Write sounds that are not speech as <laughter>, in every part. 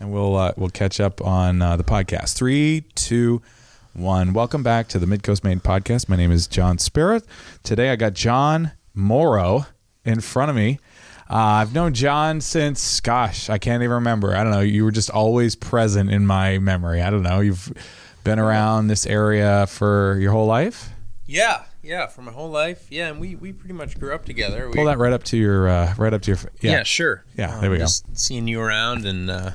and we'll uh, we'll catch up on uh, the podcast. Three, two, one. Welcome back to the Midcoast Maine podcast. My name is John Spirit. Today I got Jon Moro in front of me. Uh, I've known Jon since, gosh, I can't even remember. I don't know. You were just always present in my memory. I don't know. You've been around this area for your whole life. Yeah, yeah, for my whole life. Yeah, and we, we pretty much grew up together. We, Pull that right up to your uh, right up to your. yeah. Yeah, sure. Yeah, there we go. Seeing you around and uh,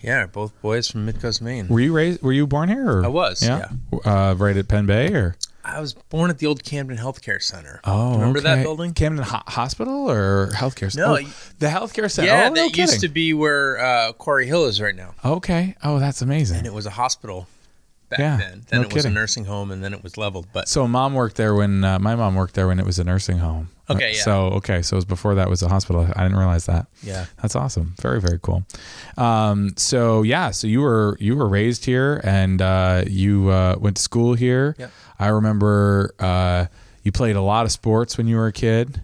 yeah, both boys from Midcoast, Maine. Were you raised? Were you born here? Or? I was, yeah. Uh, right at Pen Bay, or I was born at the old Camden Healthcare Center. oh, remember that building? Camden Ho- Hospital or healthcare? No, oh, the healthcare center. Yeah, oh, that no used to be where uh, Quarry Hill is right now, Okay. Oh, that's amazing. and it was a hospital back Yeah, then. Then no it was kidding. a nursing home, and then it was leveled. But So mom worked there when uh, my mom worked there when it was a nursing home. Okay, yeah. So okay, so it was before that was a hospital. I didn't realize that. yeah, That's awesome. Very very cool. Um, so yeah, so you were you were raised here and uh, you uh, went to school here. Yep. I remember uh, you played a lot of sports when you were a kid.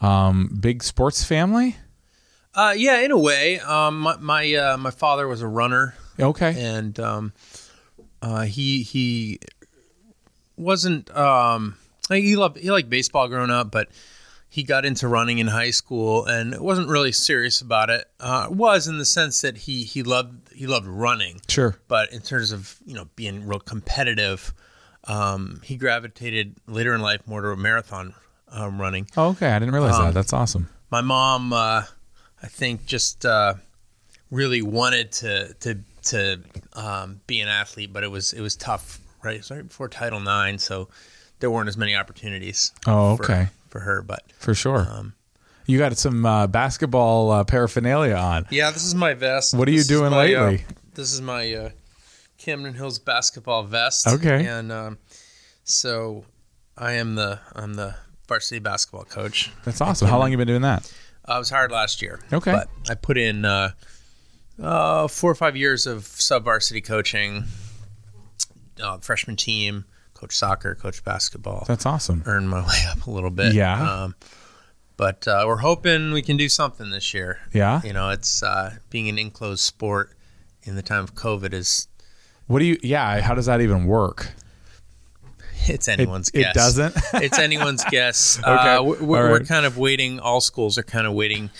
Um, big sports family. uh, yeah, in a way. Um, my my, uh, my father was a runner. Okay. and um, uh, he he wasn't um, he loved he liked baseball growing up, but he got into running in high school and wasn't really serious about it. Uh, was in the sense that he he loved he loved running, Sure. but in terms of you know being real competitive, um, he gravitated later in life more to marathon um, running Oh, okay. I didn't realize Um, that. That's awesome. my mom uh, I think just uh, really wanted to to to um, be an athlete, but it was it was tough, right? It was right before Title IX, so there weren't as many opportunities. Oh, for, okay. for her, but For sure. um, you got some uh, basketball uh, paraphernalia on. yeah, this is my vest. What are you This doing my, uh, lately? this is my uh, Camden Hills basketball vest. Okay. and um, so I am the I'm the varsity basketball coach. That's awesome. How long you been doing that? I was hired last year. Okay. But I put in uh, four or five years of sub varsity coaching, uh, freshman team, coach soccer, coach basketball. That's awesome. Earned my way up a little bit. Yeah. Um, but uh, we're hoping we can do something this year. Yeah. You know, it's uh, being an enclosed sport in the time of COVID is What do you? Yeah. How does that even work? it's anyone's it guess. doesn't? it's anyone's <laughs> guess. Okay. Uh, we're, we're, All we're kind of waiting. All schools are kind of waiting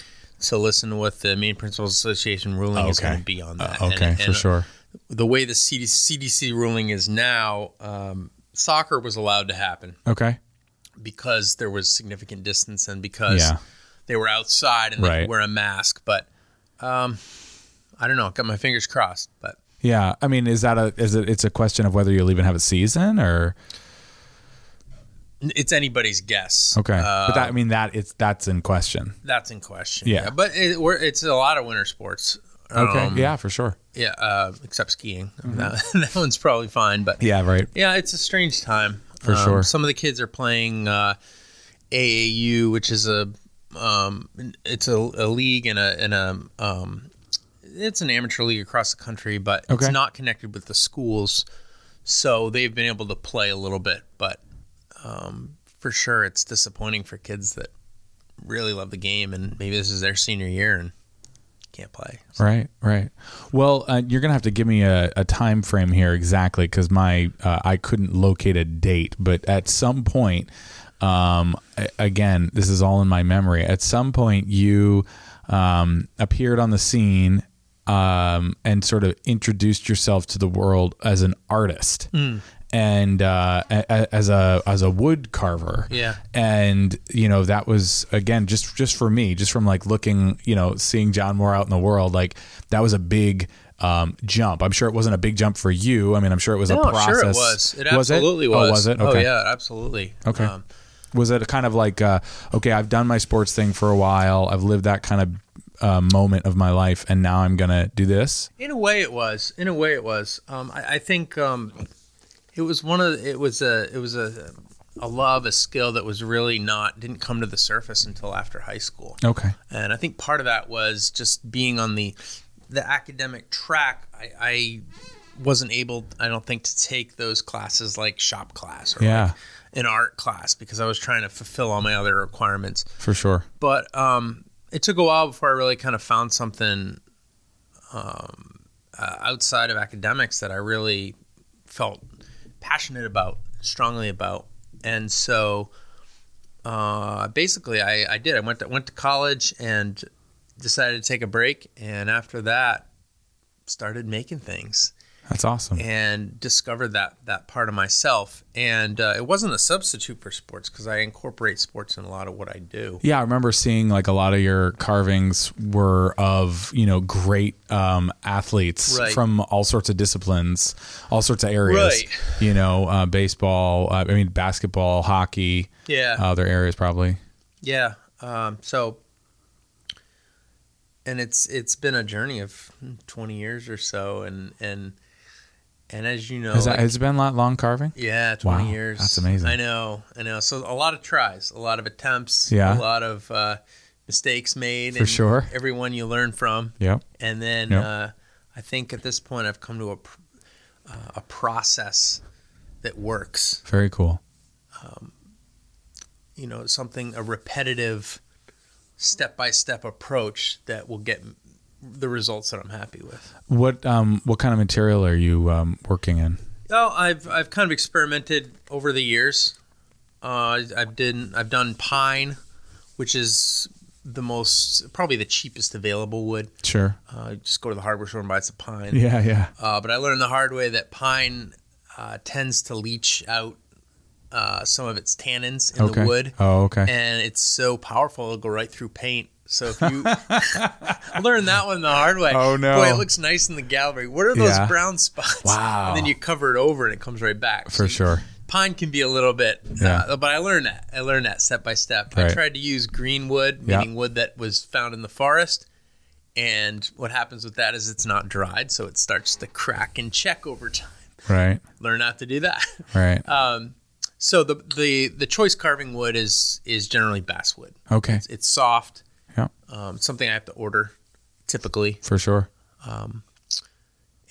to listen to what the Maine Principals Association ruling is Okay. going to be on that. Uh, okay, And- for and sure. The way the CDC, CDC ruling is now, um, soccer was allowed to happen Okay. because there was significant distance and because Yeah. they were outside and they could wear a mask. But um, I don't know. Got my fingers crossed. But Yeah. I mean, is that a? Is it? It's a question of whether you'll even have a season or it's anybody's guess. okay. Uh, but that I mean that it's that's in question. that's in question. Yeah. but it, it's a lot of winter sports. Okay. Um, yeah, for sure. Yeah, uh, except skiing. <laughs> That, that one's probably fine, but Yeah. Right. yeah, it's a strange time For Um, sure. Some of the kids are playing uh, AAU, which is a um, it's a, a league and a and a um, it's an amateur league across the country, but Okay. it's not connected with the schools, so they've been able to play a little bit, but um, for sure, it's disappointing for kids that really love the game and maybe this is their senior year and can't play. Right, right. Well, uh, you're gonna have to give me a, a time frame here exactly because my uh, I couldn't locate a date, but at some point, um, again, this is all in my memory. At some point, you um, appeared on the scene um, and sort of introduced yourself to the world as an artist. And uh, a- a- as a as a wood carver, Yeah. and you know that was again just just for me just from like looking you know seeing Jon Moro out in the world like that was a big um, jump i'm sure it wasn't a big jump for you i mean i'm sure it was a No, process sure it was. It absolutely was. oh was it okay Oh yeah, absolutely. Okay. Um, was it kind of like uh, okay i've done my sports thing for a while i've lived that kind of uh, moment of my life and now i'm gonna do this in a way, it was. In a way, it was. Um, I, I think um, it was one of. The, it was a. It was a. A love, a skill that was really not didn't come to the surface until after high school. okay and I think part of that was just being on the the academic track. I, I wasn't able, I don't think, to take those classes like shop class or Yeah. like an art class because I was trying to fulfill all my other requirements. for sure But um, it took a while before I really kind of found something um, uh, outside of academics that I really felt passionate about, strongly about, and so uh, basically I, I did. I went to, went to college and decided to take a break, and after that, started making things That's awesome. and discovered that that part of myself. And uh, it wasn't a substitute for sports because I incorporate sports in a lot of what I do. Yeah, I remember seeing like a lot of your carvings were of you know great um, athletes Right. from all sorts of disciplines, all sorts of areas. Right. You know, uh, baseball. Uh, I mean, basketball, hockey, Yeah, other areas probably. yeah. Um, so, and it's it's been a journey of twenty years or so, and and and as you know, Has, that, like- has it been that long carving? Yeah, 20 Wow, years. that's amazing. I know, I know. So a lot of tries, a lot of attempts, Yeah. a lot of uh, mistakes made. For sure. Everyone you learn from. Yep. And then Yep. uh, I think at this point I've come to a, pr- uh, a process that works. Very cool. You know, something, a repetitive, step by step approach that will get the results that I'm happy with. What um what kind of material are you um, working in? Well, I've I've kind of experimented over the years. Uh, I've done I've done pine, which is the most probably the cheapest available wood. Sure. Uh, just go to the hardware store and buy some pine. Yeah, yeah. Uh, but I learned the hard way that pine uh, tends to leach out uh, some of its tannins in Okay. the wood, Oh, okay. and it's so powerful it'll go right through paint. So if you <laughs> I learned that one the hard way. Oh, no. Boy, it looks nice in the gallery. What are those Yeah. brown spots? Wow. And then you cover it over and it comes right back. For So sure. Pine can be a little bit, Yeah. uh, but I learned that. I learned that step by step. I tried to use green wood, Yeah. meaning wood that was found in the forest. And what happens with that is it's not dried, so it starts to crack and check over time. Right. Learn not to do that. Right. <laughs> Um, so the the the choice carving wood is is generally basswood. Okay. It's, it's soft. Um, something I have to order typically, For sure.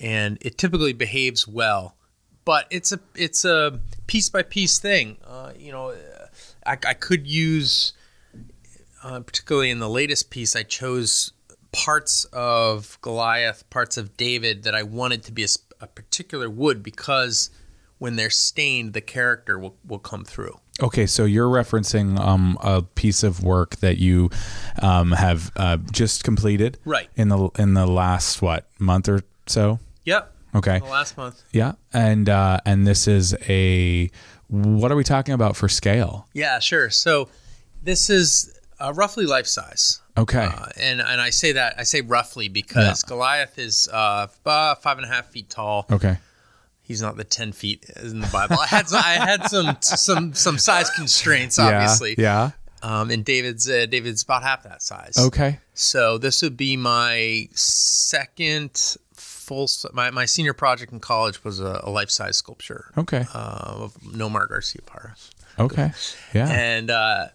and it typically behaves well. But it's a it's a piece by piece thing. Uh, you know, I, I could use, uh, particularly in the latest piece, I chose parts of Goliath, parts of David that I wanted to be a, a particular wood because when they're stained, the character will, will come through. Okay, so you're referencing um, a piece of work that you um, have uh, just completed, Right. In the in the last what month or so? Yep. Okay, The last month. yeah, and uh, and this is a what are we talking about for scale? Yeah, sure. So this is uh, roughly life size. Okay, Uh, and and I say that I say roughly because Goliath is uh, about five and a half feet tall. okay, He's not the ten feet in the Bible. I had some, I had some some some size constraints, obviously. yeah, Um, and David's uh, David's about half that size. okay, So this would be my second full. My, my senior project in college was a, a life size sculpture okay, uh, of Nomar Garciaparra. okay, yeah, and uh,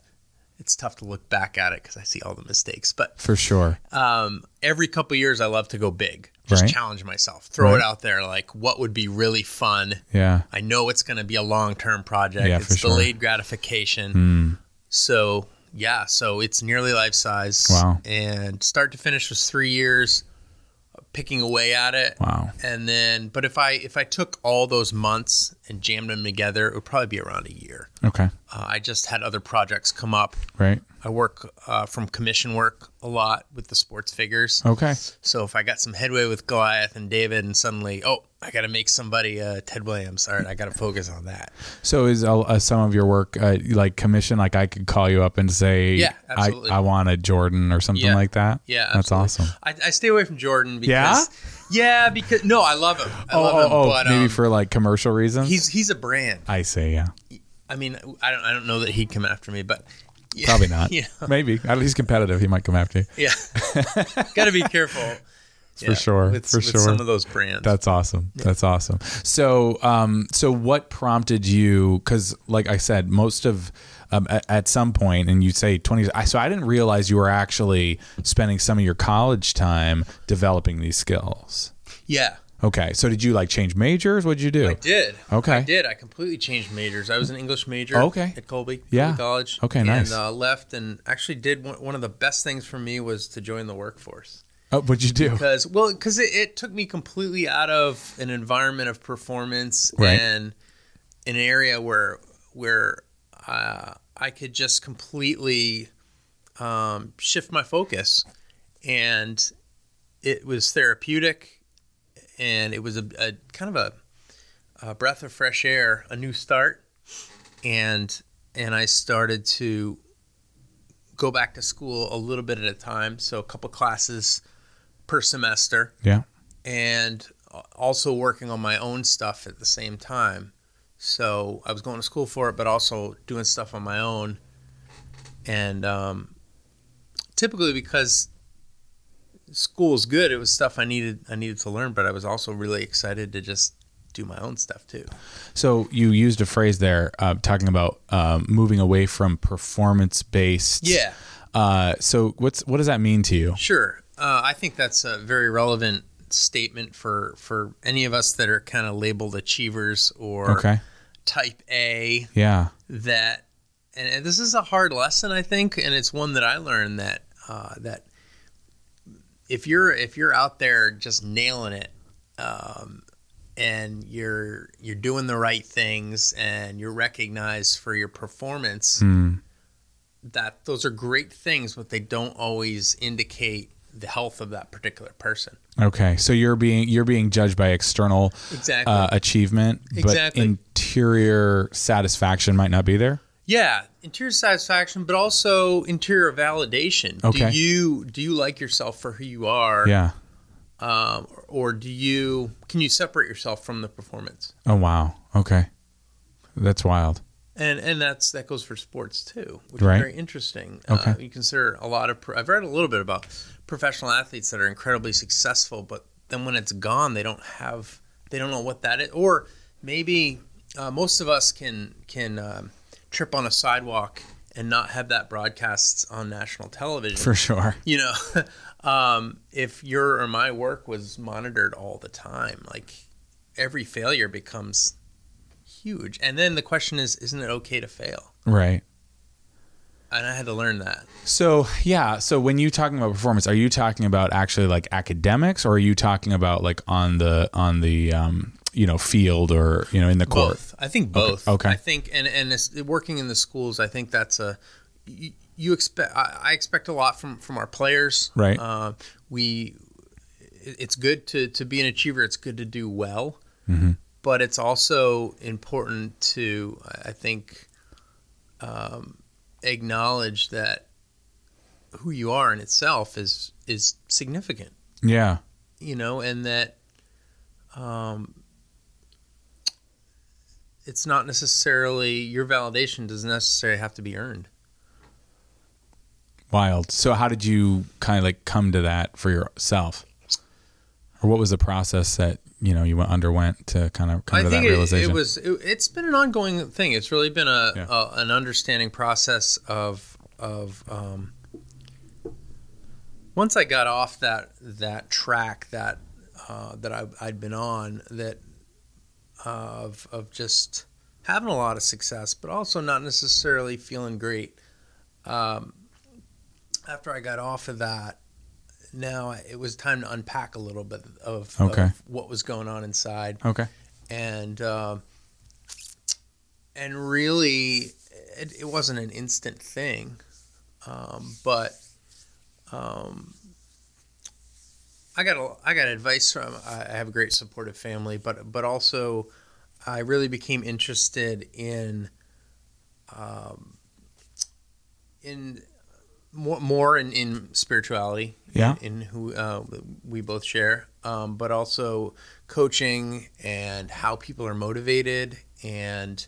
it's tough to look back at it because I see all the mistakes. But for sure. um, every couple years, I love to go big, just Right. challenge myself, throw Right. it out there. Like, what would be really fun? Yeah, I know it's going to be a long term project. Yeah, it's for sure. delayed gratification. Hmm. So yeah, so it's nearly life size. Wow. And start to finish was three years, picking away at it. wow, And then, but if I if I took all those months and jammed them together, it would probably be around a year. okay, Uh, I just had other projects come up. right, I work uh, from commission work a lot with the sports figures. okay, So if I got some headway with Goliath and David, and suddenly, oh, I got to make somebody uh, Ted Williams. All right, I got to focus on that. So is uh, uh, some of your work uh, like commission? Like I could call you up and say, Yeah, I, absolutely. I want a Jordan or something Yeah. like that. Yeah, that's awesome. I, I stay away from Jordan because Yeah? yeah, because no, I love him. I Oh, love oh, him, oh, but maybe um, for like commercial reasons. he's he's a brand. I see. Yeah, I mean, I don't I don't know that he'd come after me, but yeah, probably not. <laughs> yeah, Maybe at least competitive. He might come after you. yeah. <laughs> got to be careful For sure, with, for with sure. Some of those brands. That's awesome. That's awesome. So, um, so what prompted you? Because, like I said, most of um, at, at some point, and you say twenty. I, so I didn't realize you were actually spending some of your college time developing these skills. yeah. Okay, so did you like change majors? What did you do? I did. Okay. I did. I completely changed majors. I was an English major. Okay. At Colby. Colby Yeah. College. Okay, nice. And uh, left and actually did one, one of the best things for me was to join the workforce. Oh, what'd you do? because well because it, it took me completely out of an environment of performance Right. and an area where where uh, I could just completely um, shift my focus and it was therapeutic and it was a, a kind of a, a breath of fresh air a new start and and I started to go back to school a little bit at a time so a couple classes per semester Yeah. and also working on my own stuff at the same time. So I was going to school for it, but also doing stuff on my own. And um, typically, because school is good, it was stuff I needed I needed to learn. But I was also really excited to just do my own stuff too. So you used a phrase there, uh, talking about um, moving away from performance based. Yeah, Uh, so what's what does that mean to you? sure. Uh, I think that's a very relevant statement for for any of us that are kind of labeled achievers or Okay. type A. Yeah. that and, this is a hard lesson i think and it's one that i learned that uh, that if you're if you're out there just nailing it um, and you're you're doing the right things and you're recognized for your performance Hmm. that those are great things but they don't always indicate the health of that particular person Okay. So you're being you're being judged by external exactly uh, achievement, Exactly. but interior satisfaction might not be there. Yeah, interior satisfaction, but also interior validation. Okay. Do you do you like yourself for who you are? Yeah. Um, or do you can you separate yourself from the performance? Oh wow. Okay. That's wild. And and that's that goes for sports too, which Right. is very interesting. Okay. Uh, you consider a lot of pro- I've read a little bit about professional athletes that are incredibly successful, but then when it's gone, they don't have they don't know what that is, or maybe uh, most of us can can um, trip on a sidewalk and not have that broadcast on national television. For sure. you know, <laughs> um, if your or my work was monitored all the time, like every failure becomes huge. And then the question is, isn't it okay to fail? Right. And I had to learn that. So yeah, so when you talking about performance, are you talking about actually like academics, or are you talking about like on the on the um, you know field or you know in the court? Both. I think both. okay. I think, and and it's, working in the schools, I think that's a you, you expect. I, I expect a lot from from our players. Right. Uh, we. It's good to to be an achiever. It's good to do well. Mhm. But it's also important to, I think, um, acknowledge that who you are in itself is is significant Yeah. you know, and that um, it's not necessarily your validation doesn't necessarily have to be earned. Wild. So how did you kind of like come to that for yourself, or what was the process that you know you went, underwent to kind of come I to that it, realization? it was it, it's been an ongoing thing. It's really been a, Yeah. a an understanding process of of um, once I got off that that track that uh, that I, I'd been on that of of just having a lot of success, but also not necessarily feeling great. Um, after I got off of that, now it was time to unpack a little bit of, Okay. of what was going on inside okay. and uh, and really it, it wasn't an instant thing um, but um, I got a, I got advice from I I have a great supportive family but but also I really became interested in um, in more, more in, in spirituality Yeah. in, in who uh, we both share um, but also coaching and how people are motivated and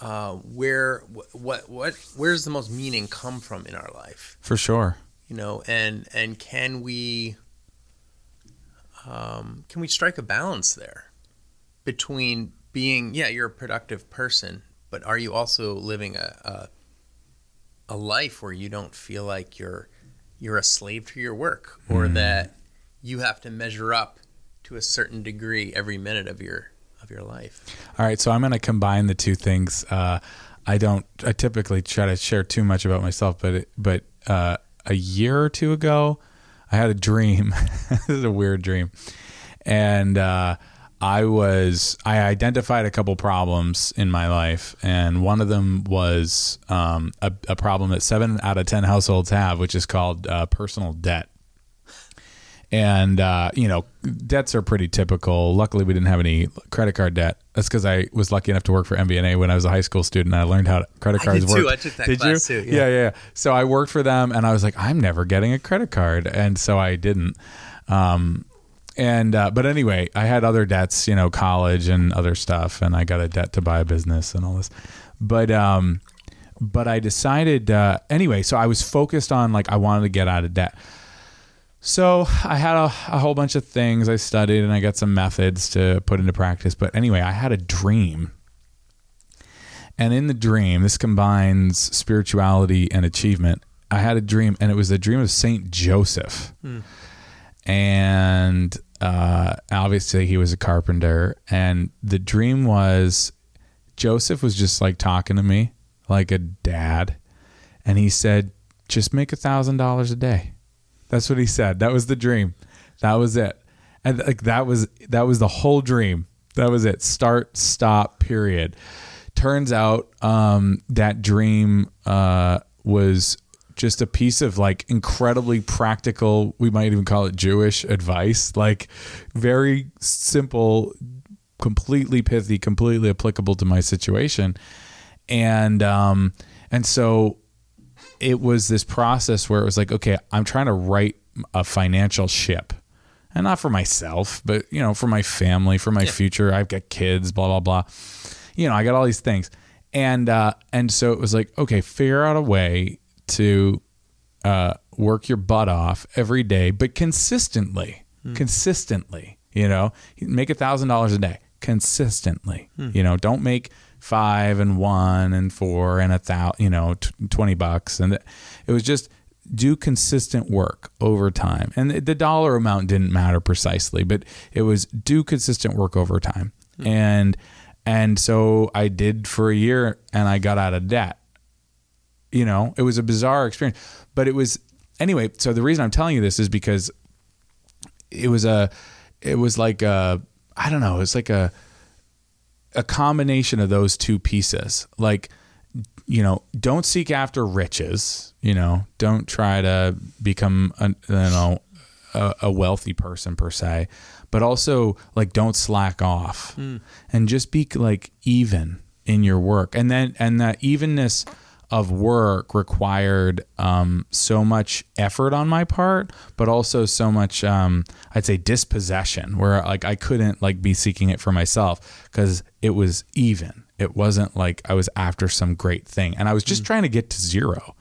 uh, where wh- what what where's the most meaning come from in our life For sure. you know and and can we um, can we strike a balance there between being yeah you're a productive person but are you also living a, a a life where you don't feel like you're you're a slave to your work or Hmm. that you have to measure up to a certain degree every minute of your of your life All right, so I'm going to combine the two things. Uh, I don't. I typically try to share too much about myself, but it, but uh, a year or two ago, I had a dream. <laughs> this is a weird dream, and uh, I was I identified a couple problems in my life, and one of them was um, a, a, problem that seven out of ten households have, which is called uh, personal debt. And uh, you know, debts are pretty typical. Luckily, we didn't have any credit card debt. That's because I was lucky enough to work for MBNA when I was a high school student. I learned how credit cards work. I took that did class you? too. Yeah. yeah, yeah. So I worked for them, and I was like, I'm never getting a credit card, and so I didn't. Um, and uh, but anyway, I had other debts, you know, college and other stuff, and I got a debt to buy a business and all this. But um, but I decided uh, anyway. So I was focused on like I wanted to get out of debt. So I had a, a whole bunch of things I studied, and I got some methods to put into practice. But anyway, I had a dream. And in the dream, this combines spirituality and achievement. I had a dream, and it was the dream of Saint Joseph. Hmm and uh, obviously he was a carpenter. And the dream was Joseph was just like talking to me like a dad, and he said, "Just make a thousand dollars a day." That's what he said. That was the dream. That was it. And like that was that was the whole dream. That was it. Start, stop, period. Turns out um, that dream uh, was just a piece of like incredibly practical, we might even call it Jewish advice, like very simple, completely pithy, completely applicable to my situation. And um and so it was this process where it was like, okay, I'm trying to write a financial ship. And not for myself, but you know, for my family, for my yeah. future. I've got kids, blah blah blah. You know, I got all these things. And uh and so it was like, okay, figure out a way to uh, work your butt off every day, but consistently, hmm. consistently, you know, make a thousand dollars a day consistently, hmm. you know, don't make five and one and four and a thousand, you know, t- 20 bucks. And it was just do consistent work over time. And the dollar amount didn't matter precisely, but it was do consistent work over time. Hmm. And, and so I did for a year and I got out of debt you know, it was a bizarre experience, but it was anyway. So the reason I'm telling you this is because it was a, it was like a, I don't know, it's like a, a combination of those two pieces. Like, you know, don't seek after riches. You know, don't try to become, a, you know, a, a wealthy person per se, but also like don't slack off mm. and just be like even in your work. And then, and that evenness of work required um, so much effort on my part, but also so much, um, I'd say, dispossession, where like I couldn't like be seeking it for myself because it was even. It wasn't like I was after some great thing, and I was just mm. trying to get to zero.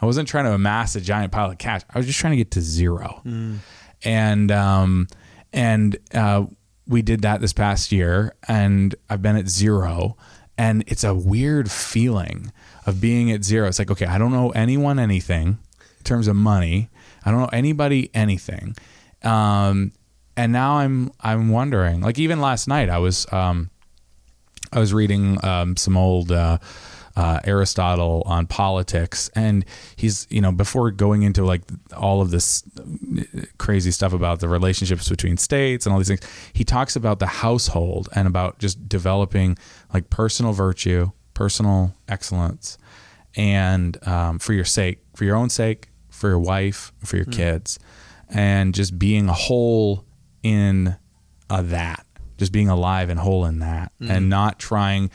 I wasn't trying to amass a giant pile of cash. I was just trying to get to zero, mm. and um, and uh, we did that this past year, and I've been at zero, and it's a weird feeling of being at zero. It's like, okay, I don't know anyone anything in terms of money. I don't know anybody anything. Um, and now I'm I'm wondering. Like even last night, I was um, I was reading um, some old. Uh, uh, Aristotle on politics, and he's you know before going into like all of this crazy stuff about the relationships between states and all these things, he talks about the household and about just developing like personal virtue, personal excellence, and um, for your sake, for your own sake, for your wife, for your mm. kids, and just being a whole in uh, that, just being alive and whole in that, mm. and not trying,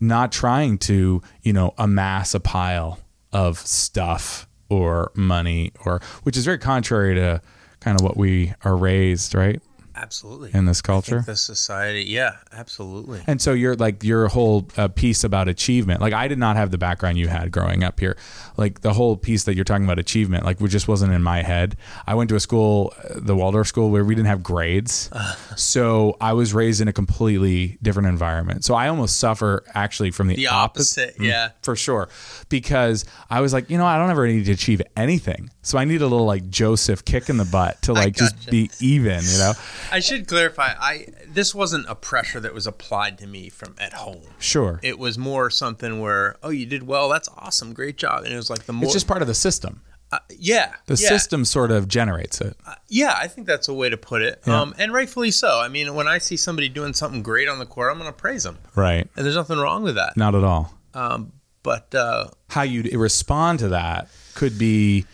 not trying to you know amass a pile of stuff or money or which is very contrary to kind of what we are raised, right? Absolutely. In this culture, the society, yeah, absolutely. And so you're like your whole uh, piece about achievement. Like I did not have the background you had growing up here. Like the whole piece that you're talking about achievement, like we just wasn't in my head. I went to a school, uh, the Waldorf school, where we didn't have grades. <laughs> so I was raised in a completely different environment. So I almost suffer actually from the, the opposite. opposite. Yeah, for sure. Because I was like, you know, I don't ever need to achieve anything. So I need a little like Joseph kick in the butt to <laughs> like just be even, you know. I should clarify. I this wasn't a pressure that was applied to me from at home. Sure. It was more something where, oh, you did well. That's awesome. Great job. And it was like the more. It's just part of the system. yeah, The yeah. system sort of generates it. Yeah, I think that's a way to put it. Yeah. Um, and rightfully so. I mean, when I see somebody doing something great on the court, I'm going to praise them, Right. and there's nothing wrong with that. Not at all. Um, but uh, How you respond to that could be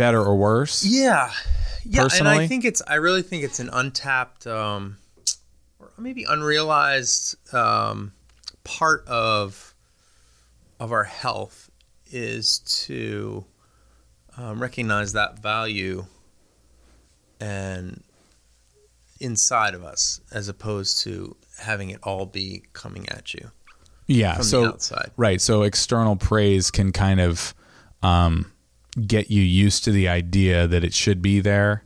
better or worse. yeah, yeah, and I think it's. I really think it's an untapped, um, or maybe unrealized um, part of of our health is to um, recognize that value and inside of us as opposed to having it all be coming at you Yeah. so right. So external praise can kind of um, get you used to the idea that it should be there,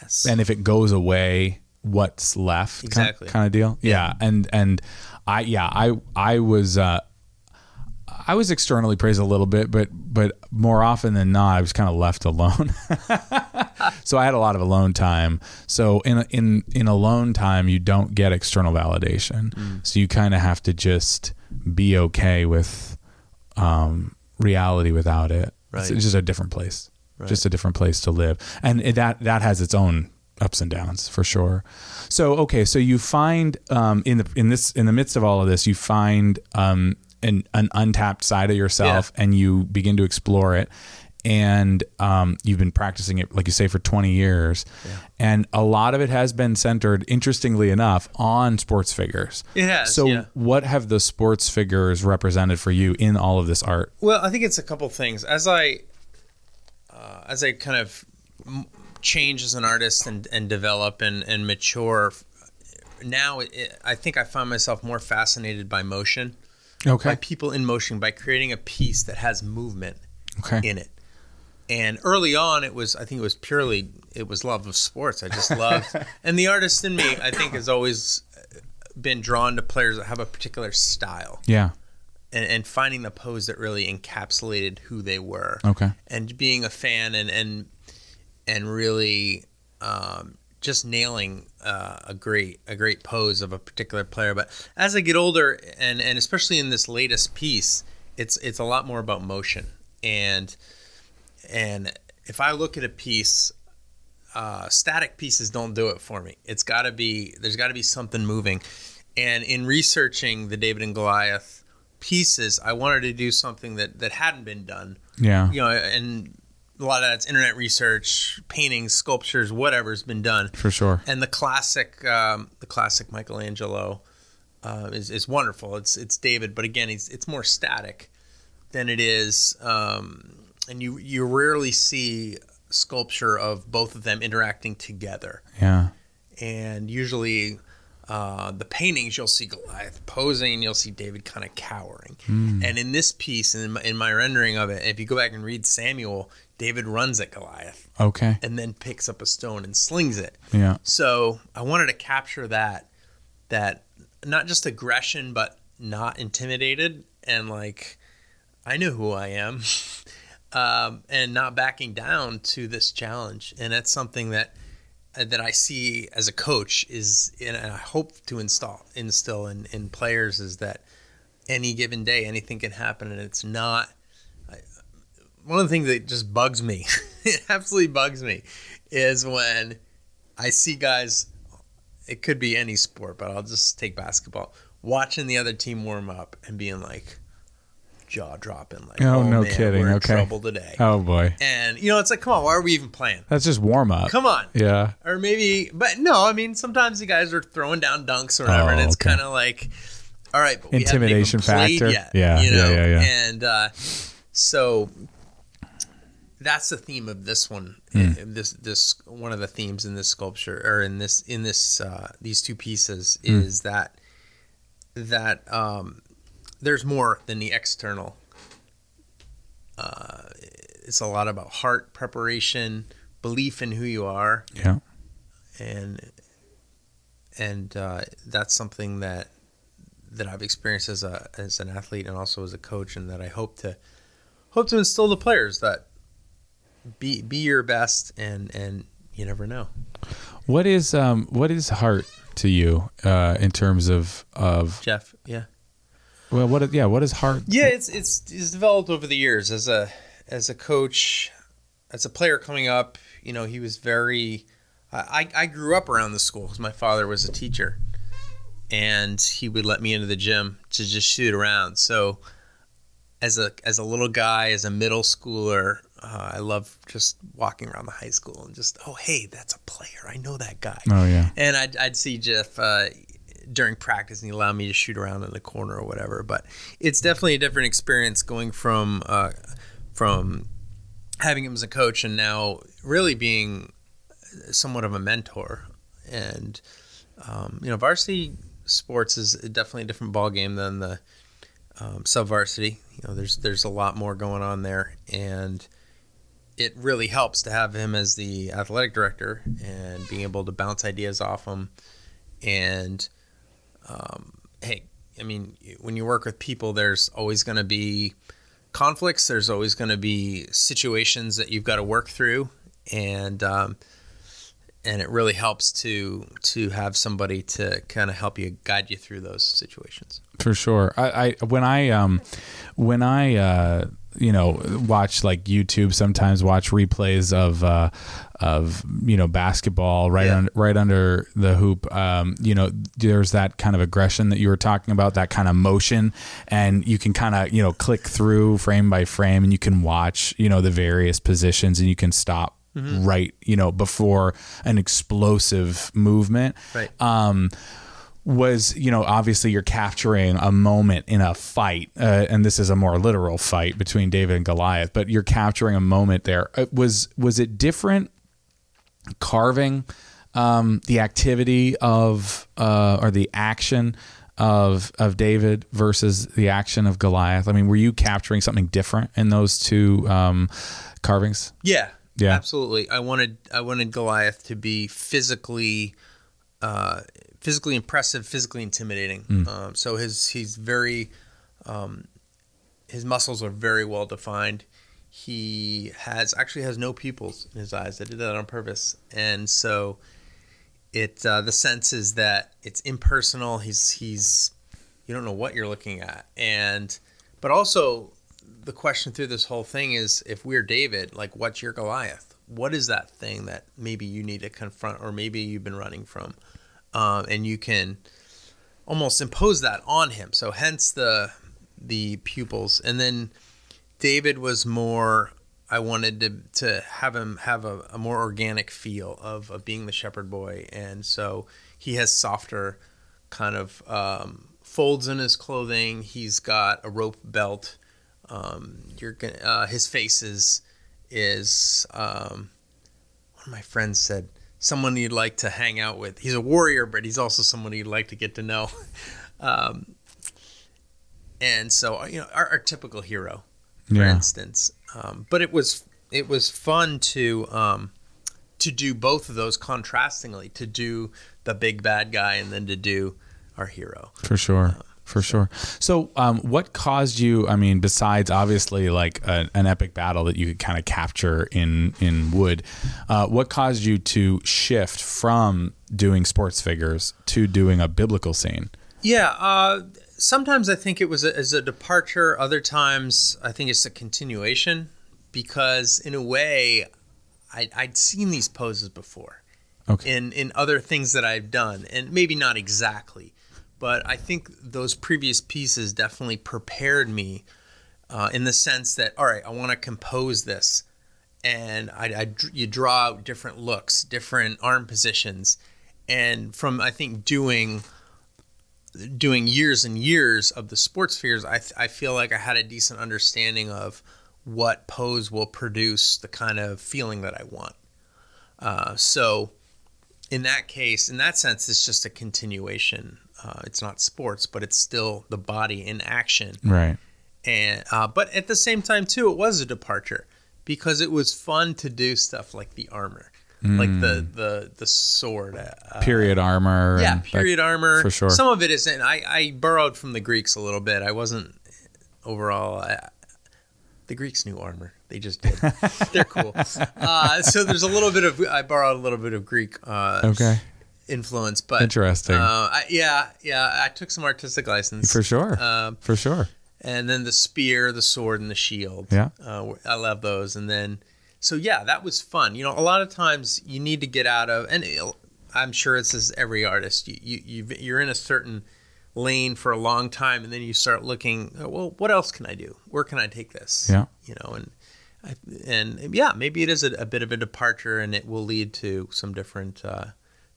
Yes. and if it goes away, what's left? kind- Exactly. Kind, of deal. Yeah. And and I yeah I I was. Uh, I was externally praised a little bit, but but more often than not, I was kind of left alone. <laughs> so I had a lot of alone time. So in in in alone time, you don't get external validation. Mm. So you kind of have to just be okay with um, reality without it. It's Right. just a different place, Right. just a different place to live, and it, that that has its own ups and downs for sure. So okay, so you find um, in the in this in the midst of all of this, you find um, an an untapped side of yourself, and you begin to explore it. And um, you've been practicing it, like you say, for 20 years. And a lot of it has been centered, interestingly enough, on sports figures. It has, So, yeah. what have the sports figures represented for you in all of this art? Well, I think it's a couple things. As I, uh, as I kind of change as an artist and, and develop and, and mature, now it, I think I find myself more fascinated by motion, Okay. by people in motion, by creating a piece that has movement Okay. in it. And early on, it was I think it was purely it was love of sports. I just loved, <laughs> and the artist in me I think has always been drawn to players that have a particular style Yeah. and, and finding the pose that really encapsulated who they were Okay. and being a fan and and and really um, just nailing uh, a great a great pose of a particular player. But as I get older, and and especially in this latest piece, it's it's a lot more about motion and and if I look at a piece. Uh, static pieces don't do it for me. It's got to be there's got to be something moving, and in researching the David and Goliath pieces, I wanted to do something that that hadn't been done Yeah. you know, and a lot of that's internet research, paintings, sculptures, whatever's been done. For sure. And the classic, um, the classic Michelangelo uh, is, is wonderful. It's it's David, but again, it's it's more static than it is, um, and you you rarely see sculpture of both of them interacting together. Yeah. And usually, uh, the paintings you'll see Goliath posing, you'll see David kind of cowering. And in this piece, in my, in my rendering of it, if you go back and read Samuel, David runs at Goliath Okay. and then picks up a stone and slings it. Yeah. So I wanted to capture that, that not just aggression, but not intimidated and like I know who I am, <laughs> um, and not backing down to this challenge. And that's something that uh, that I see as a coach is, and I hope to install instill in, in players is that any given day anything can happen, and it's not. I, one of the things that just bugs me, <laughs> it absolutely bugs me, is when I see guys. It could be any sport, but I'll just take basketball. Watching the other team warm up and being like jaw dropping, like, Oh, "Oh, no man, kidding, we're in okay. trouble today." Oh boy. And you know, it's like, come on, why are we even playing? That's just warm up. Come on, Yeah. or maybe, but no, I mean, sometimes the guys are throwing down dunks or whatever, Oh, and it's okay. kind of like, all right, but we Intimidation factor? Yet, Yeah, you yeah, know? yeah, yeah. And uh, so that's the theme of this one. Uh, This this one of the themes in this sculpture or in this in this uh, these two pieces Hmm. is that that um, there's more than the external. Uh, it's a lot about heart preparation, belief in who you are, Yeah. and and uh, that's something that that I've experienced as a as an athlete and also as a coach, and that I hope to hope to instill the players that be be your best, and and you never know. What is um what is heart to you uh in terms of of Jeff, yeah, well what is- yeah what is heart yeah, it's it's it's developed over the years as a as a coach. as a player coming up, you know, he was very. I I grew up around the school because my father was a teacher, and he would let me into the gym to just shoot around. So, as a as a little guy, as a middle schooler, uh, I love just walking around the high school and just oh hey, that's a player. I know that guy. Oh yeah. And I'd I'd see Jeff. Uh, during practice and he allowed me to shoot around in the corner or whatever. But it's definitely a different experience going from uh, from having him as a coach and now really being somewhat of a mentor. And um, you know, varsity sports is definitely a different ball game than the um, sub varsity. You know, there's there's a lot more going on there, and it really helps to have him as the athletic director and being able to bounce ideas off him and um, hey, I mean, when you work with people, there's always going to be conflicts. There's always going to be situations that you've got to work through, and um, and it really helps to to have somebody to kind of help you guide you through those situations. For sure. I, I when I um when I uh you know watch like YouTube sometimes watch replays of uh of you know basketball right Yeah. under right under the hoop um you know there's that kind of aggression that you were talking about that kind of motion and you can kind of you know click through frame by frame and you can watch you know the various positions and you can stop Mm-hmm. right you know before an explosive movement Right. um, was you know obviously you're capturing a moment in a fight uh, and this is a more literal fight between David and Goliath but you're capturing a moment there Uh, was was it different carving um, the activity of uh, or the action of of David versus the action of Goliath I mean were you capturing something different in those two um, carvings Yeah, Yeah. absolutely. I wanted I wanted Goliath to be physically, uh, physically impressive, physically intimidating. Um, so his he's very, um, his muscles are very well defined. He has actually has no pupils in his eyes. I did that on purpose, and so it uh, the sense is that it's impersonal. He's he's you don't know what you're looking at, and but also the question through this whole thing is if we're David, like what's your Goliath? What is that thing that maybe you need to confront, or maybe you've been running from, um, and you can almost impose that on him. So hence the the pupils, and then David was more. I wanted to to have him have a, a more organic feel of, of being the shepherd boy, and so he has softer kind of um, folds in his clothing. He's got a rope belt. Um, you're gonna, uh, his face is is um, one of my friends said someone you'd like to hang out with. He's a warrior, but he's also someone you'd like to get to know. <laughs> um, and so you know our, our typical hero, for Yeah. instance. Um, but it was it was fun to um, to do both of those contrastingly, to do the big bad guy and then to do our hero. For sure. For sure. So, um, what caused you? I mean, besides obviously like a, an epic battle that you could kind of capture in in wood, uh, what caused you to shift from doing sports figures to doing a biblical scene? Yeah, uh, sometimes I think it was a, as a departure. Other times I think it's a continuation because, in a way, I, I'd seen these poses before Okay. in in other things that I've done, and maybe not exactly, but I think those previous pieces definitely prepared me uh, in the sense that all right, I want to compose this, and I, I you draw out different looks, different arm positions, and from I think doing doing years and years of the sports figures, I, I feel like I had a decent understanding of what pose will produce the kind of feeling that I want. Uh, so, in that case, in that sense, it's just a continuation. Uh, it's not sports, but it's still the body in action. Right. And uh, but at the same time, too, it was a departure because it was fun to do stuff like the armor, like the the the sword. Uh, Period armor. yeah, that- period armor. for sure. Some of it isn't. I, I borrowed from the Greeks a little bit. I wasn't overall. I, the Greeks knew armor. They just did. <laughs> They're cool. Uh, so there's a little bit of. I borrowed a little bit of Greek uh, okay. influence, but Interesting. Uh, I, yeah, yeah. I took some artistic license For sure. Um, For sure. and then the spear, the sword, and the shield. Yeah. uh, I love those. And then so yeah, that was fun. You know, a lot of times you need to get out of, and I'm sure it's as every artist. You you you've, you're in a certain lane for a long time, and then you start looking. uh, Well, what else can I do? Where can I take this? Yeah. You know, and I, and yeah, maybe it is a, a bit of a departure, and it will lead to some different uh,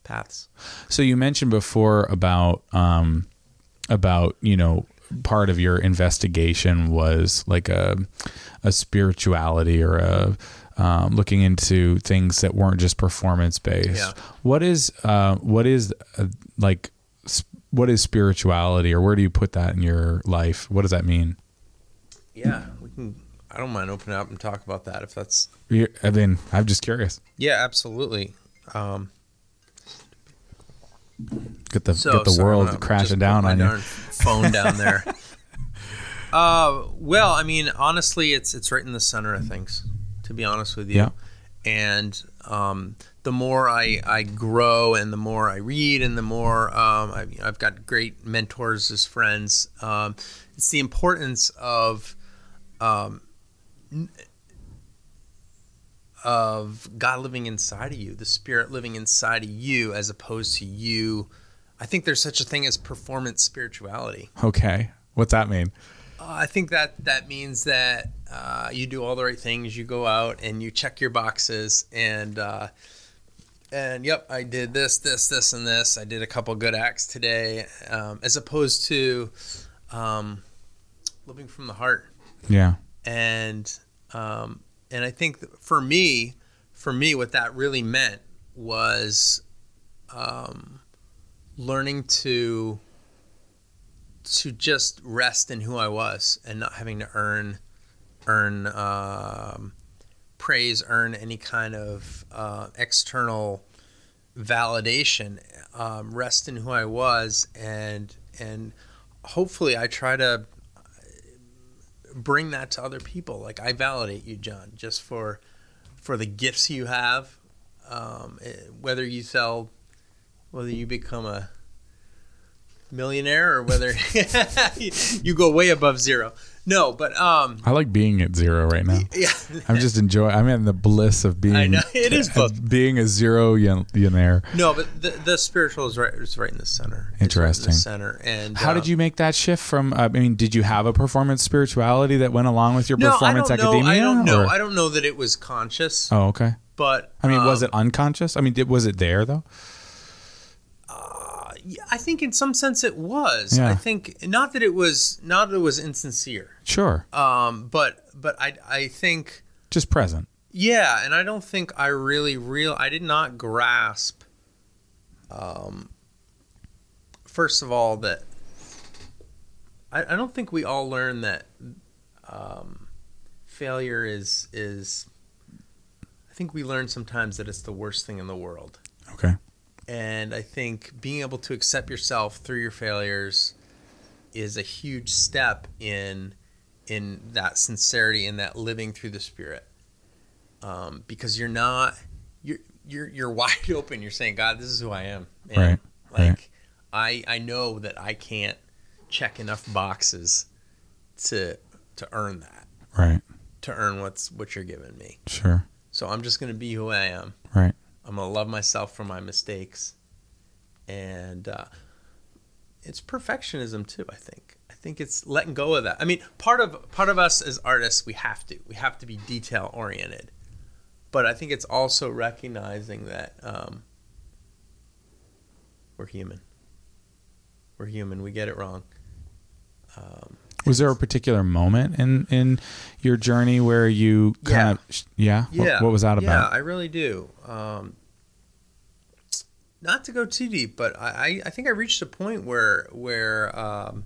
paths. So you mentioned before about um, about you know part of your investigation was like a a spirituality or a um, looking into things that weren't just performance based. Yeah. What is uh, what is uh, like what is spirituality or where do you put that in your life? What does that mean? Yeah, we can. I don't mind opening up and talk about that if that's. I mean, I'm just curious. Yeah, absolutely. Um, Get the So get the world crashing down on you. darn Phone down there. <laughs> uh, well, I mean, honestly, it's it's right in the center of things. To be honest with you, Yeah. and um, the more I, I grow and the more I read and the more um, I, I've got great mentors as friends. Um, it's the importance of um, of God living inside of you, the Spirit living inside of you, as opposed to you. I think there's such a thing as performance spirituality. Okay. What's that mean? I think that that means that uh, you do all the right things. You go out and you check your boxes, and uh, and yep, I did this, this, this, and this. I did a couple good acts today, um, as opposed to um, living from the heart. Yeah. And um, and I think for me, for me, what that really meant was um, learning to to just rest in who I was and not having to earn earn um, praise, earn any kind of uh, external validation. Um, rest in who I was, and and hopefully I try to bring that to other people. Like I validate you, John, just for for the gifts you have. Um, eh, whether you sell, whether you become a millionaire or whether <laughs> you go way above zero. No, but um, I like being at zero right now. yeah, I'm just enjoying. I'm in the bliss of being. I know. It is both. <laughs> being a zero millionaire. no, but the, the spiritual is right. Is right in the center. It's right in Interesting. the center. And How uh, did you make that shift from? uh, I mean, did you have a performance spirituality that went along with your No, I performance know. academia? I don't know. or- I don't know that it was conscious, oh, okay. but I mean, was um, it unconscious? I mean, did, was it there though? I think in some sense it was. Yeah. I think not that it was not that it was insincere. Sure, Um, but but I I think just present. yeah, and I don't think I really real I did not grasp. Um, first of all, that I, I don't think we all learn that um, failure is is. I think we learn sometimes that it's the worst thing in the world. Okay. And I think being able to accept yourself through your failures is a huge step in in that sincerity and that living through the spirit. Um, because you're not you're you're you're <laughs> wide open. You're saying, God, this is who I am. And Right, Like I I know that I can't check enough boxes to to earn that. Right. To earn what's what you're giving me. Sure. So I'm just gonna be who I am. Right. I'm gonna love myself for my mistakes, and uh, it's perfectionism too. I think. I think it's letting go of that. I mean, part of part of us as artists, we have to we have to be detail oriented, but I think it's also recognizing that um, we're human. We're human. We get it wrong. Um, Was there a particular moment in in your journey where you kind of yeah? What- Yeah. What, was that about? Yeah. I really do. Um, not to go too deep, but I, I, I think I reached a point where where um,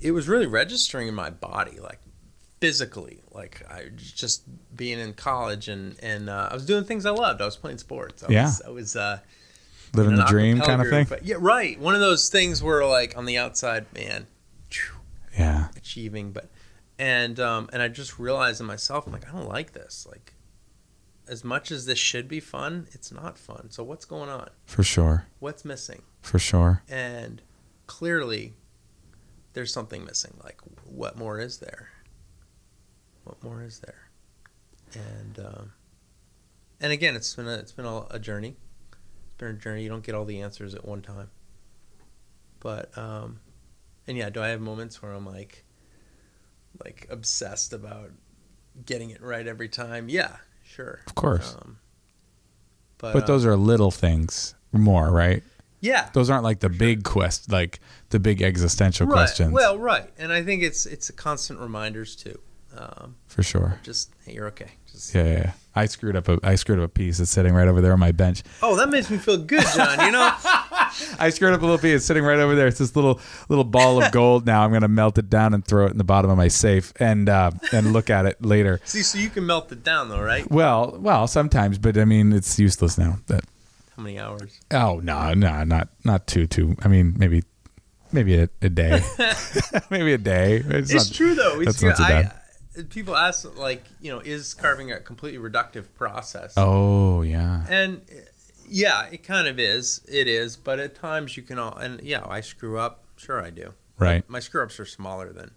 it was really registering in my body, like physically. Like I just being in college and and uh, I was doing things I loved. I was playing sports. I Yeah. was, I was uh, Living the dream kind of group. thing. But yeah, right. One of those things where like on the outside, man, Yeah. Achieving but and um and i just realized in myself i'm like i don't like this like as much as this should be fun it's not fun so what's going on For sure. what's missing For sure. and clearly there's something missing like what more is there what more is there and um, and again, it's been a, it's been a, a journey. It's been a journey. You don't get all the answers at one time. But um, and yeah, do I have moments where I'm like, like obsessed about getting it right every time? Yeah, sure, Of course. Um, but but those um, are little things more, right? yeah, Those aren't like the big quest, like the big existential right. questions. Well, right, and I think it's it's a constant reminders too. Um, for sure. just hey, you're okay. Just Yeah, yeah, yeah. I screwed up a I screwed up a piece. It's sitting right over there on my bench. oh, that makes me feel good, John. You know, <laughs> I screwed up a little piece. It's sitting right over there. It's this little little ball of gold. Now I'm gonna melt it down and throw it in the bottom of my safe and uh, and look at it later. <laughs> see, so you can melt it down though, right? Well, well, sometimes, but I mean, it's useless now. That How many hours? oh no, no, not not too too. I mean, maybe maybe a, a day, <laughs> maybe a day. It's, It's not- true though. It's that's not too I, bad. People ask like, you know, is carving a completely reductive process? Oh yeah, And yeah, it kind of is. It is, but at times you can all and yeah, I screw up. Sure, I do. right. My screw ups are smaller than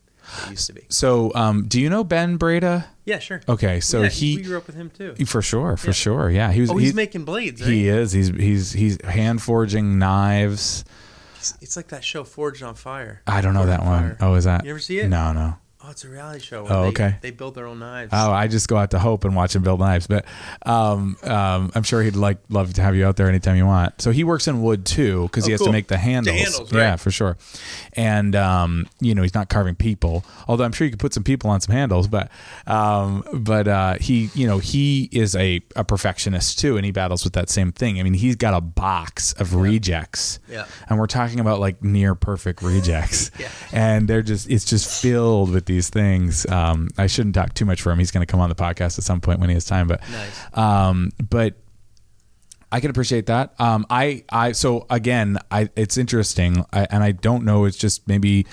they used to be. So, um, do you know Ben Breda? Yeah, sure. Okay, so yeah, he, we grew up with him too. for sure, for Yeah. sure, yeah. He was. Oh, he's he, making blades. Right? he is. He's he's he's hand forging knives. It's, it's like that show Forged in Fire. I don't know Forged that on one. Fire. Oh, is that? You ever see it? No, no. Oh, it's a reality show. Where Oh, they, okay. They build their own knives. Oh, I just go out to Hope and watch him build knives. But um, um, I'm sure he'd like love to have you out there anytime you want. So he works in wood too because he Oh, has to make the handles. handles, Yeah, for sure. And um, you know he's not carving people, although I'm sure you could put some people on some handles. But um, but uh, he you know he is a, a perfectionist too, and he battles with that same thing. I mean he's got a box of rejects. Yeah. And we're talking about like near perfect rejects. <laughs> Yeah. And they're just, it's just filled with these things. Um, I shouldn't talk too much for him. He's going to come on the podcast at some point when he has time, but, Nice. um, but I can appreciate that. Um, I, I, so again, I, it's interesting. I, and I don't know, it's just maybe,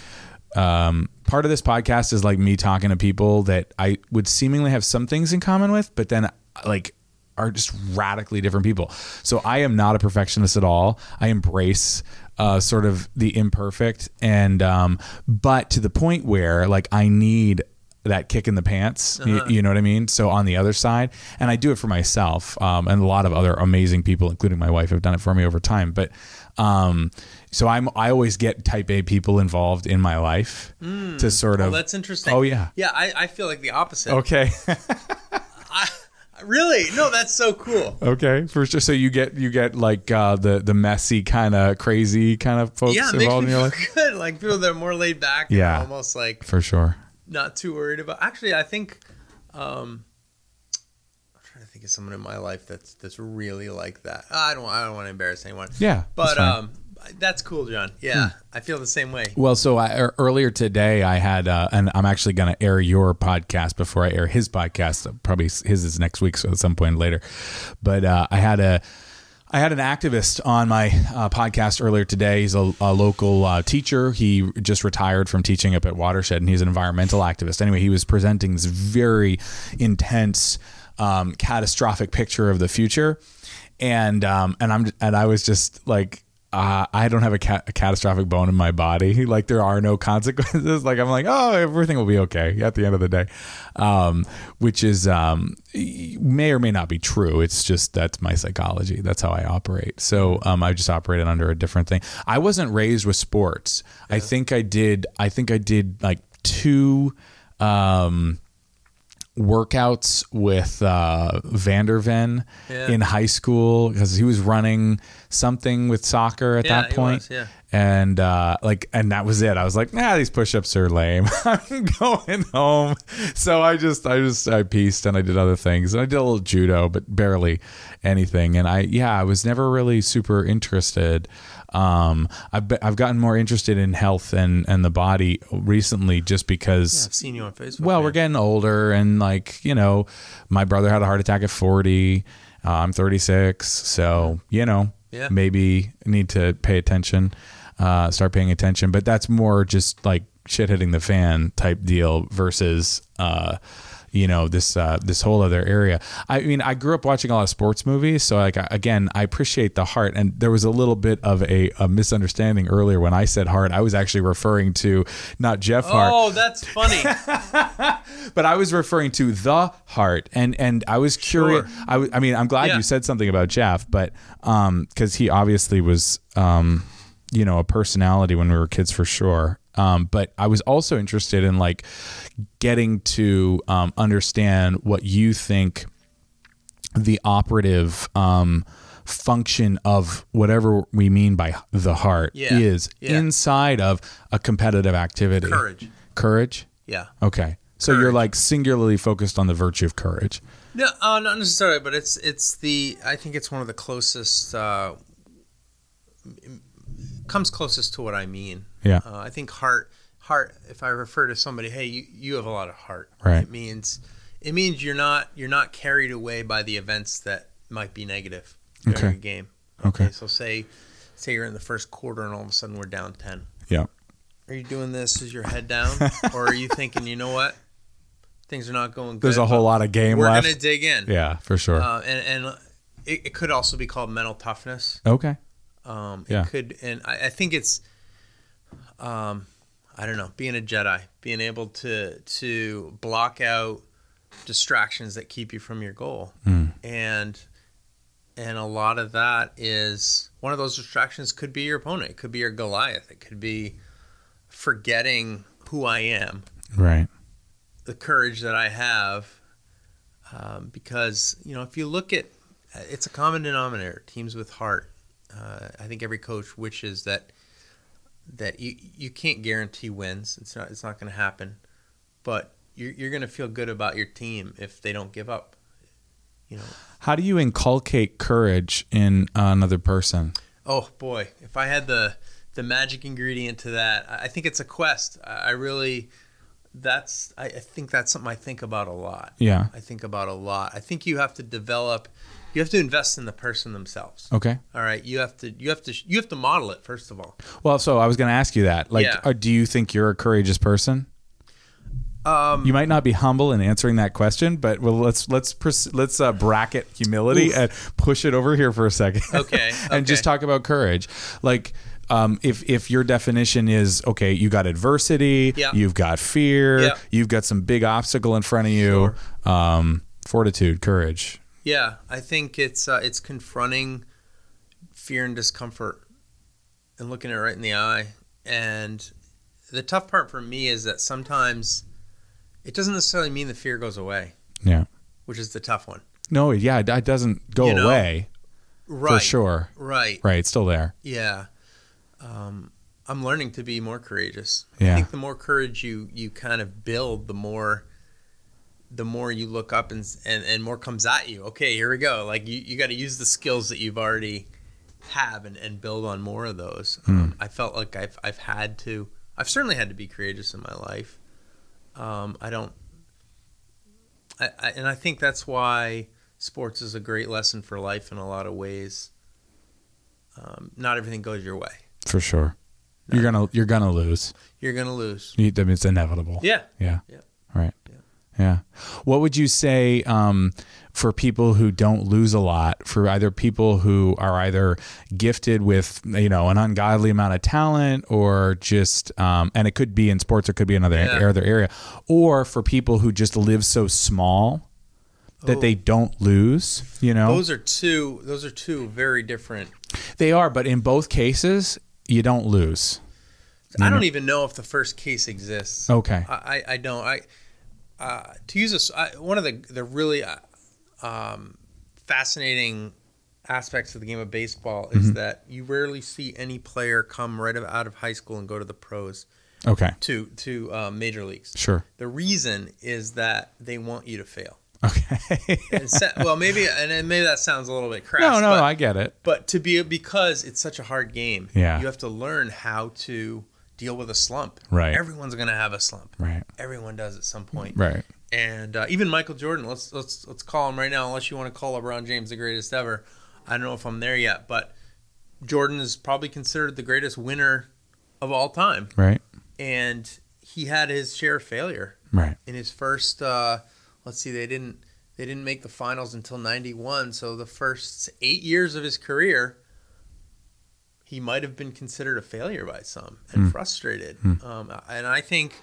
um, part of this podcast is like me talking to people that I would seemingly have some things in common with, but then like are just radically different people. So I am not a perfectionist at all. I embrace uh, sort of the imperfect, and um, but to the point where like I need that kick in the pants. You, you know what I mean? So on the other side, and I do it for myself, um, and a lot of other amazing people, including my wife, have done it for me over time. But um, so I'm I always get Type A people involved in my life to sort of. Oh, of. that's interesting. Oh yeah. Yeah, I, I feel like the opposite. Okay. <laughs> Really? No, that's so cool. Okay, for sure. So you get you get like uh, the the messy kind of crazy kind of folks Yeah, involved in your life. good. Like people that are more laid back. and Yeah. almost like For sure. not too worried about. Actually, I think um, I'm trying to think of someone in my life that's that's really like that. I don't I don't want to embarrass anyone. Yeah, but. Um, that's cool, John. Yeah, I feel the same way. Well, so I, er, earlier today I had, uh, and I'm actually going to air your podcast before I air his podcast. Probably his is next week, so at some point later. But uh, I had a. I had an activist on my uh, podcast earlier today. He's a, a local uh, teacher. He just retired from teaching up at Watershed, and he's an environmental activist. Anyway, he was presenting this very intense, um, catastrophic picture of the future, and um, and I'm and I was just like. Uh, I don't have a, ca- a catastrophic bone in my body. <laughs> Like there are no consequences. <laughs> Like I'm like, oh, everything will be okay at the end of the day, um, which is um, may or may not be true. It's just that's my psychology. That's how I operate. So um, I just operated under a different thing. I wasn't raised with sports. I think I did. I think I did like two. Um, workouts with uh, Vanderven Yeah. in high school because he was running something with soccer at Yeah, that point. was, yeah. And uh, like, and that was it. I was like, nah, these push-ups are lame. <laughs> I'm going home. So I just, I just, I pieced and I did other things. And I did a little judo, but barely anything. And I, yeah, I was never really super interested. Um, I've, I've gotten more interested in health and, and the body recently just because I've seen you on Facebook. well, man. we're getting older, and like you know, my brother had a heart attack at forty. Uh, I'm 36, so you know, Yeah. maybe need to pay attention, uh, start paying attention. But that's more just like shit hitting the fan type deal versus, uh, you know this uh, this whole other area. I mean, I grew up watching a lot of sports movies, so like again, I appreciate the heart. And there was a little bit of a, a misunderstanding earlier when I said heart. I was actually referring to not Jeff Hart, Oh, that's funny. <laughs> but I was referring to the heart. And and I was curious. Sure. I, w- I mean, I'm glad Yeah. you said something about Jeff, but um, because he obviously was um, you know, a personality when we were kids for sure. Um, but I was also interested in like getting to um, understand what you think the operative um, function of whatever we mean by the heart Yeah. is Yeah. inside of a competitive activity. Courage. Courage. Yeah. Okay. So you're like singularly focused on the virtue of courage. No, uh, not necessarily, but it's it's the I think it's one of the closest uh, comes closest to what I mean. Yeah. Uh, I think heart heart. If I refer to somebody, hey, you, you have a lot of heart. Right. It means it means you're not you're not carried away by the events that might be negative during Okay. a game. Okay. So say say you're in the first quarter and all of a sudden we're down ten. Yeah. Are you doing this? Is your head down, <laughs> or are you thinking, you know what, things are not going good? There's a whole lot of game We're left. gonna dig in. yeah, for sure. Uh, and and it, it could also be called mental toughness. okay. Um, Yeah. It could, and I, I think it's, um, I don't know, being a Jedi, being able to to block out distractions that keep you from your goal, Mm. and and a lot of that is one of those distractions could be your opponent, it could be your Goliath, it could be forgetting who I am Right. the courage that I have, um, because you know if you look at, it's a common denominator. Teams with heart. Uh, I think every coach wishes that that you you can't guarantee wins. It's not it's not going to happen, but you're you're going to feel good about your team if they don't give up. You know. How do you inculcate courage in another person? Oh boy, if I had the the magic ingredient to that, I think it's a quest. I I really, that's I, I think that's something I think about a lot. Yeah. I think about a lot. I think you have to develop, you have to invest in the person themselves. Okay. All right, you have to you have to you have to model it first of all. Well, so I was going to ask you that. Like, Yeah. uh, do you think you're a courageous person? Um, You might not be humble in answering that question, but well, let's let's pers- let's uh, bracket humility Oof. and push it over here for a second. Okay, <laughs> and just talk about courage. Like, um, if if your definition is okay, you got adversity, Yeah. you've got fear, Yeah. you've got some big obstacle in front of you, um, fortitude, courage. Yeah, I think it's uh, it's confronting fear and discomfort and looking it right in the eye. And the tough part for me is that sometimes it doesn't necessarily mean the fear goes away, Yeah. which is the tough one. No, yeah, it doesn't go You know, away Right. for sure. Right. Right, it's still there. Yeah. Um, I'm learning to be more courageous. Yeah. I think the more courage you you kind of build, the more the more you look up and and, and more comes at you. Okay, here we go. Like you, you got to use the skills that you've already have and, and build on more of those. Um, I felt like I've I've had to. I've certainly had to be courageous in my life. Um, I don't. I, I and I think that's why sports is a great lesson for life in a lot of ways. Um, not everything goes your way. For sure. You're gonna you're gonna lose. You're gonna lose. You, I mean, it's inevitable. Yeah. Yeah. Yeah. Yeah. What would you say um, for people who don't lose a lot, for either people who are either gifted with, you know, an ungodly amount of talent or just, um, and it could be in sports, or it could be another Yeah. other area, or for people who just live so small that Oh. they don't lose, you know? Those are two. Those are two very different. they are, but in both cases, you don't lose. I don't even know if the first case exists. Okay. I, I, I don't. I uh, to use this. I, one of the the really uh, um, fascinating aspects of the game of baseball is that you rarely see any player come right out of high school and go to the pros Okay. to to uh, major leagues. Sure. The reason is that they want you to fail. Okay. And sa- <laughs> well, maybe and maybe that sounds a little bit crass. no, no, but, I get it. but to be because it's such a hard game. Yeah. you have to learn how to deal with a slump. Right. Everyone's gonna have a slump. Right. Everyone does at some point. Right. And uh, even Michael Jordan. Let's let's let's call him right now. Unless you want to call LeBron James the greatest ever. I don't know if I'm there yet, but Jordan is probably considered the greatest winner of all time. Right. And he had his share of failure Right. in his first uh, let's see, they didn't they didn't make the finals until '91. So the first eight years of his career, he might have been considered a failure by some and frustrated. Um, and I think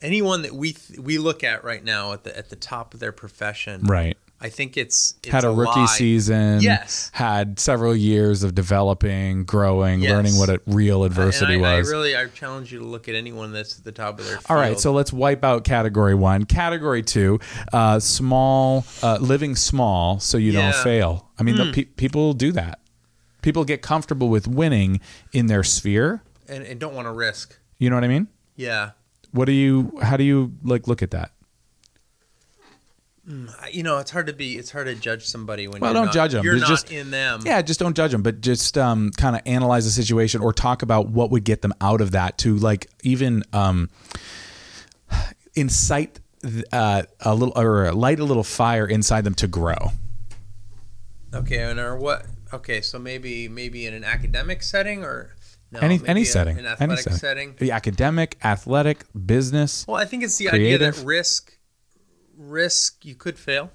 anyone that we th- we look at right now at the at the top of their profession, Right. I think it's, it's had a, rookie lie. season. Yes. Had several years of developing, growing, Yes. learning what a real adversity and I, was. I really I challenge you to look at anyone that's at the top of their. All right, field. so let's wipe out category one. Category two, uh, small, uh, living small so you Yeah. don't fail. I mean, the pe- people do that. People get comfortable with winning in their sphere. and, and don't want to risk. You know what I mean? Yeah. What do you? How do you like look at that? You know, it's hard to be. It's hard to judge somebody when Well, you're don't not, them. You're not just- in them. Yeah, just don't judge them, but just um, kind of analyze the situation or talk about what would get them out of that to like even um, incite uh, a little or light a little fire inside them to grow. Okay, and or what? Okay, so maybe maybe in an academic setting or no, any any setting, an any setting. setting. The academic, athletic, business. Well, I think it's the idea that risk, risk you could fail,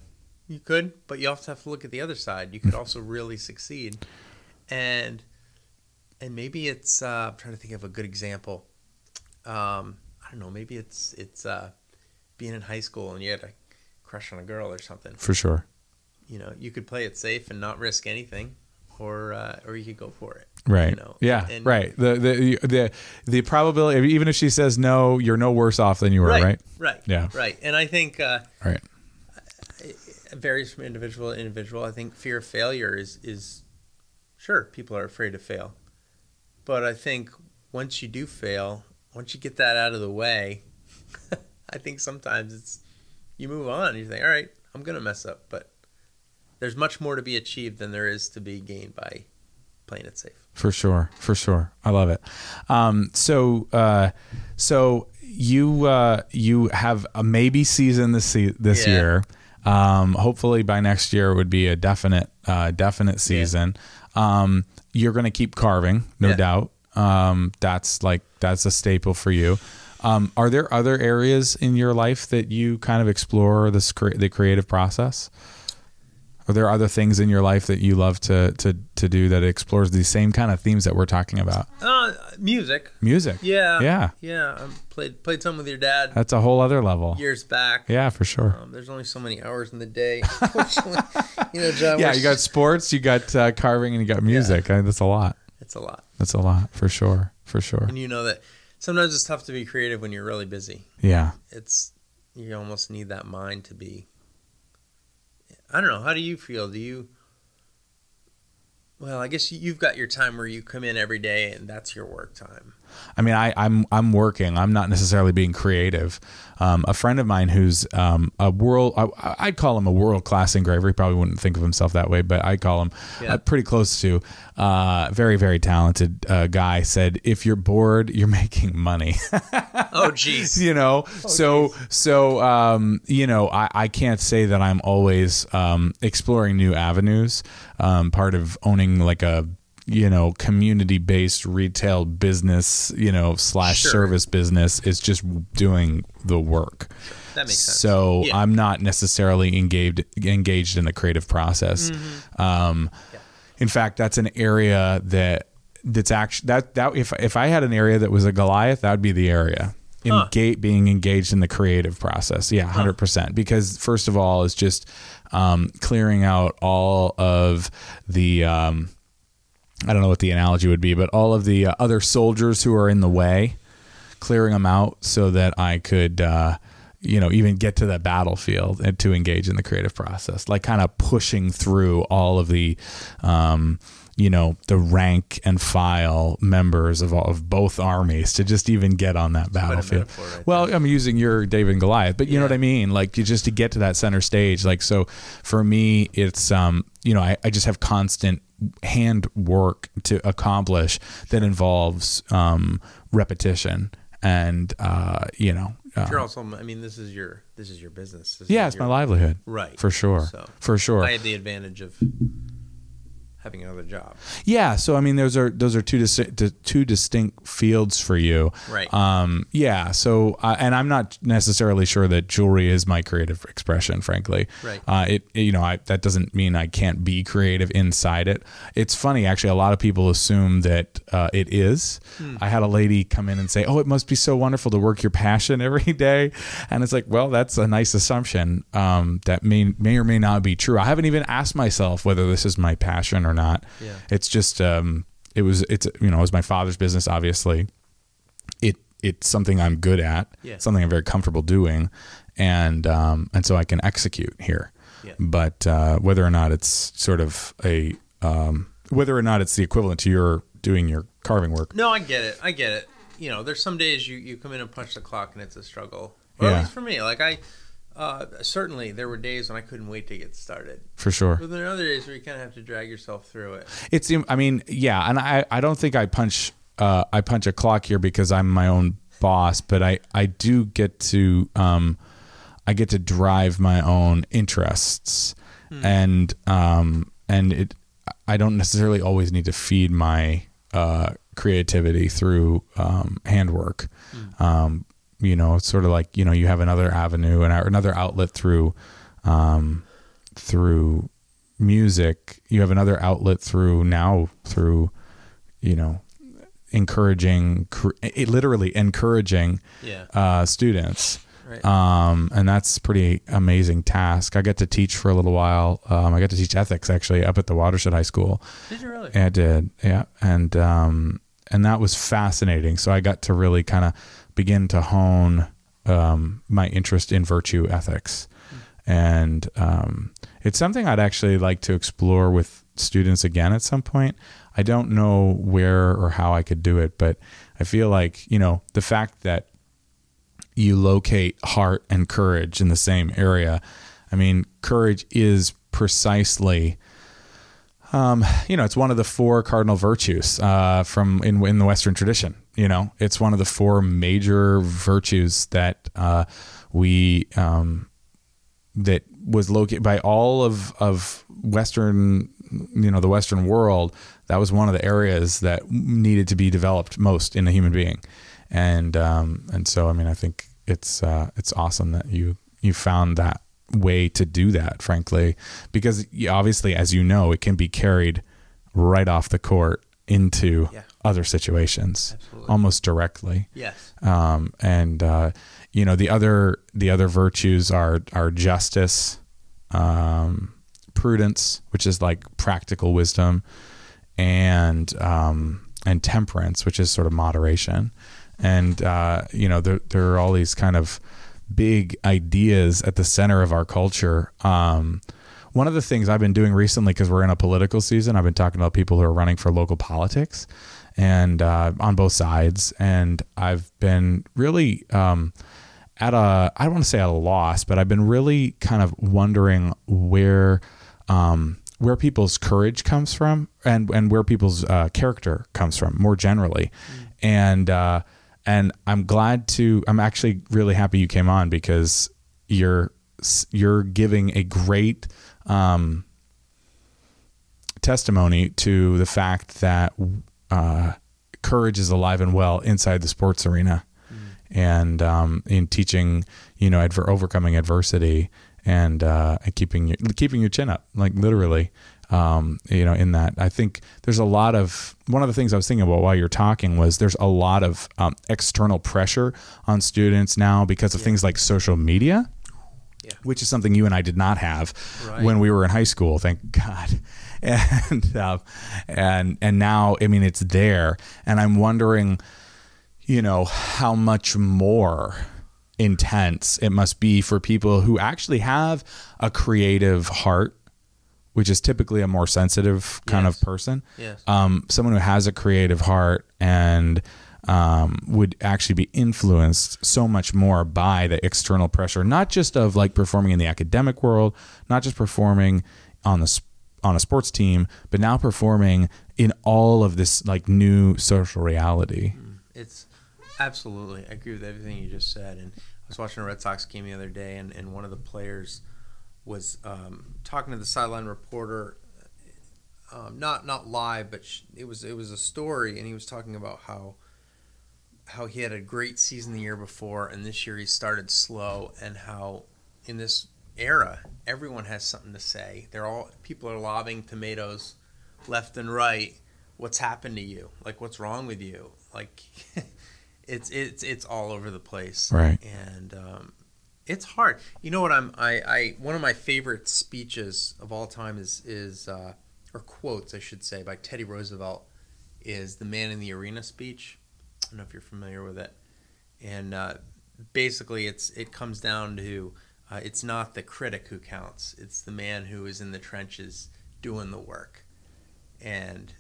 you could, but you also have to look at the other side. You Hmm. could also really succeed, and and maybe it's. Uh, I'm trying to think of a good example. Um, I don't know. Maybe it's it's uh, being in high school and you had a crush on a girl or something. For sure. You know, you could play it safe and not risk anything, or uh, or you could go for it. Right. You know, yeah. and- right. The, the the the probability, even if she says no, you're no worse off than you were. Right. Right. Right. Yeah. Right. And I think. Uh, Right. it varies from individual to individual. I think fear of failure is is sure people are afraid to fail, but I think once you do fail, once you get that out of the way, <laughs> I think sometimes it's you move on. You think, all right, I'm gonna mess up, but there's much more to be achieved than there is to be gained by playing it safe. For sure, for sure, I love it. Um, so, uh, so you uh, you have a maybe season this se- this Yeah. year. Um, hopefully by next year it would be a definite uh, definite season. Um, you're going to keep carving, no Yeah. doubt. Um, that's like that's a staple for you. Um, are there other areas in your life that you kind of explore this cre- the creative process? Are there other things in your life that you love to to to do that explores these same kind of themes that we're talking about? Uh, music. Music. Yeah. Yeah. Yeah. I played played some with your dad That's a whole other level. years back. Yeah, for sure. Um, there's only so many hours in the day. <laughs> You know, John. Yeah, you got sports, you got uh, carving, and you got music. I that's a lot. It's a lot, That's a lot for sure. For sure. and you know that sometimes it's tough to be creative when you're really busy. Yeah. It's you almost need that mind to be. I don't know. How do you feel? Do you? Well, I guess you- you've got your time where you come in every day and that's your work time. I mean, I, I'm I'm working. I'm not necessarily being creative. Um, a friend of mine who's um, a world, I, I'd call him a world class engraver. He probably wouldn't think of himself that way, but I call him Yeah. uh, pretty close to. Uh, very very talented uh, guy. Said if you're bored, you're <laughs> making money. Oh, jeez. <laughs> you know so so um you know I, I can't say that i'm always um exploring new avenues um part of owning like a you know community based retail business you know slash Sure. service business is just doing the work That makes sense. so Yeah. i'm not necessarily engaged engaged in the creative process Mm-hmm. um in fact that's an area that that's actually that that if if I had an area that was a Goliath, that would be the area. Huh. Engage, being engaged in the creative process, yeah, hundred percent. Because first of all, it's just um, clearing out all of the um, I don't know what the analogy would be, but all of the uh, other soldiers who are in the way, clearing them out so that I could, uh, you know, even get to the battlefield and to engage in the creative process, like kind of pushing through all of the, um, you know, the rank and file members of all of both armies to just even get on that battlefield. right well, I'm using your David and Goliath, but you know what I mean? Like you just to get to that center stage. Like so for me, it's um, you know, I, I just have constant hand work to accomplish that involves um repetition and uh, you know uh, You're also. I mean, this is your this is your business. This yeah, it's my livelihood. Right. For sure. So, For sure. I had the advantage of having another job. Yeah, so I mean, those are those are two distinct two distinct fields for you, Right. Um, yeah. So, uh, and I'm not necessarily sure that jewelry is my creative expression. Frankly, Right. Uh, it, it- you know I, that doesn't mean I can't be creative inside it. It's funny actually. A lot of people assume that uh, it is. I had a lady come in and say, "Oh, it must be so wonderful to work your passion <laughs> every day," and it's like, well, that's a nice assumption um, that may may or may not be true. I haven't even asked myself whether this is my passion or not. Yeah. It's just um, it was it's you know it was my father's business obviously. It it's something I'm good at. Yeah. Something I'm very comfortable doing, and um, and so I can execute here. Yeah. But uh, whether or not it's sort of a um, whether or not it's the equivalent to your doing your carving work. No, I get it. I get it. You know, there's some days you, you come in and punch the clock and it's a struggle. Or Yeah. at least for me. Like I uh, certainly there were days when I couldn't wait to get started. For sure. But there are other days where you kind of have to drag yourself through it. It's I mean yeah, and I I don't think I punch uh, I punch a clock here because I'm my own boss, but I I do get to um I get to drive my own interests and um and it I don't necessarily always need to feed my uh creativity through um handwork. Um you know, sort of like, you know, you have another avenue and another outlet through um through music you have another outlet through now through you know encouraging cr- literally encouraging Yeah. uh, students Right. um, and that's pretty amazing task i get to teach for a little while um, i got to teach ethics actually up at the watershed high school Did you really? I did, yeah, and um, and that was fascinating. So I got to really kind of begin to hone um, my interest in virtue ethics, and um, it's something I'd actually like to explore with students again at some point. I don't know where or how I could do it, but I feel like you know the fact that you locate heart and courage in the same area. I mean, courage is precisely um, you know, it's one of the four cardinal virtues uh, from in in the Western tradition. You know, it's one of the four major virtues that uh, we um, that was located by all of of Western, you know, the Western world. That was one of the areas that needed to be developed most in a human being, and um, and so I mean, I think it's uh, it's awesome that you you found that way to do that, frankly, because obviously, as you know, it can be carried right off the court into Yeah. Other situations Absolutely. almost directly. Yes. Um, and uh, you know the other the other virtues are are justice, um, prudence, which is like practical wisdom, and um, and temperance, which is sort of moderation. And uh, you know there there are all these kind of big ideas at the center of our culture. Um, one of the things I've been doing recently, because we're in a political season, I've been talking about people who are running for local politics, and uh, on both sides, and I've been really um, at a I don't want to say at a loss, but I've been really kind of wondering where um, where people's courage comes from and and where people's uh, character comes from more generally, and uh, and I'm glad to I'm actually really happy you came on because you're you're giving a great um, testimony to the fact that uh, courage is alive and well inside the sports arena, and um, in teaching, you know, adver- overcoming adversity and uh, and keeping your keeping your chin up, like literally. Um, you know, in that, I think there's a lot of one of the things I was thinking about while you're talking was there's a lot of um, external pressure on students now because of things like social media Yeah. which is something you and I did not have Right. when we were in high school. Thank God. And <laughs> uh, and and now, I mean, it's there, and I'm wondering, you know, how much more intense it must be for people who actually have a creative heart, which is typically a more sensitive kind Yes. of person Yes. um, someone who has a creative heart and um, would actually be influenced so much more by the external pressure, not just of like performing in the academic world, not just performing on the on a sports team, but now performing in all of this like new social reality. It's absolutely. I agree with everything you just said. And I was watching a Red Sox game the other day, and, and one of the players was um, talking to the sideline reporter um, not not live, but sh- it was it was a story, and he was talking about how how he had a great season the year before, and this year he started slow, and how in this era everyone has something to say. They're all people are lobbing tomatoes left and right. What's happened to you? Like what's wrong with you? Like <laughs> it's it's it's all over the place, Right. And um, it's hard. You know what? I'm I, I one of my favorite speeches of all time is is uh, or quotes I should say by Teddy Roosevelt is the Man in the Arena speech. I don't know if you're familiar with it, and uh, basically it's it comes down to uh, it's not the critic who counts; it's the man who is in the trenches doing the work, and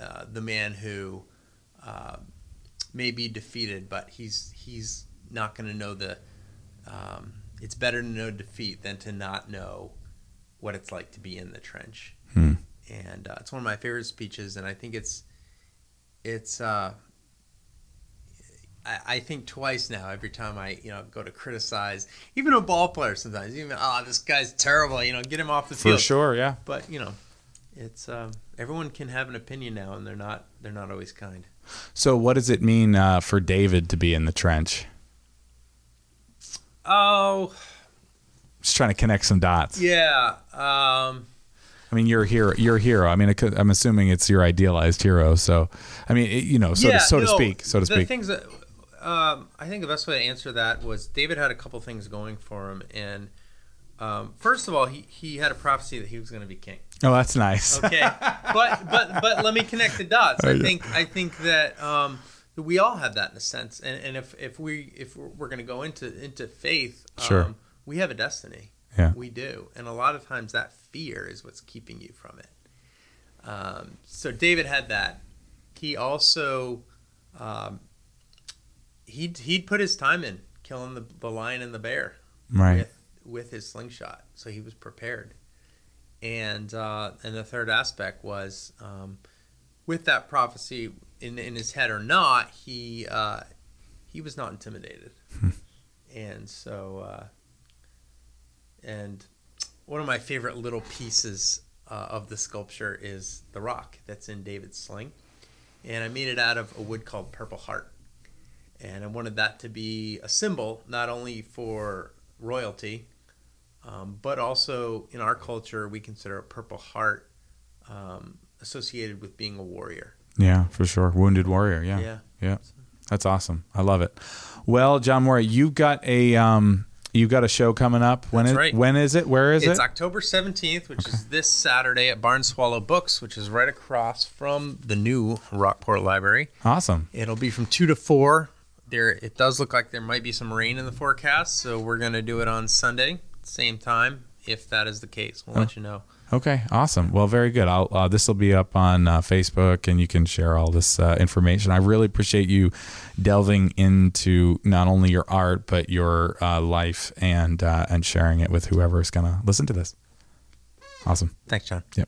uh, the man who uh, may be defeated, but he's he's not going to know the. Um, it's better to know defeat than to not know what it's like to be in the trench. Hmm. And uh, it's one of my favorite speeches, and I think it's it's. I, I think twice now. Every time I you know go to criticize, even a ball player, sometimes even oh this guy's terrible. You know, get him off the field For sure, yeah. But you know, it's um, everyone can have an opinion now, and they're not they're not always kind. So, what does it mean uh, for David to be in the trench? Oh Just trying to connect some dots. yeah. Um, I mean, you're a hero. You're a hero. I mean, I'm assuming it's your idealized hero. So, I mean, it, you know, so to, so to speak, so to the speak. things that um, I think the best way to answer that was David had a couple things going for him, and um, first of all, he he had a prophecy that he was going to be king. oh, that's nice. Okay, but but but let me connect the dots. Oh, I think I think that um, we all have that in a sense, and, and if if we if we're, we're going to go into into faith, um, Sure. we have a destiny. Yeah. we do, and a lot of times that fear is what's keeping you from it. Um, so David had that. He also um, he'd he'd put his time in killing the, the lion and the bear Right. with with his slingshot, so he was prepared. And uh, and the third aspect was um, with that prophecy in in his head or not, he uh, he was not intimidated, <laughs> and so uh, and one of my favorite little pieces uh, of the sculpture is the rock that's in David's sling, and I made it out of a wood called purple heart, and I wanted that to be a symbol not only for royalty, um, but also in our culture we consider a purple heart um, associated with being a warrior. Yeah, for sure. Wounded warrior. Yeah. Yeah. Yeah. That's awesome. I love it. Well, Jon Moro, you've got a um, you've got a show coming up. When That's is right. when is it? Where is it's it? It's October 17th, which is this Saturday at Barn Swallow Books, which is right across from the new Rockport Library. awesome. It'll be from 2 to 4. There it does look like there might be some rain in the forecast, so we're going to do it on Sunday, same time if that is the case. We'll let you know. Okay, awesome. Well, very good. I'll uh, this will be up on uh, Facebook, and you can share all this uh, information. I really appreciate you delving into not only your art but your uh, life and uh, and sharing it with whoever is going to listen to this. Awesome. Thanks, John. Yep.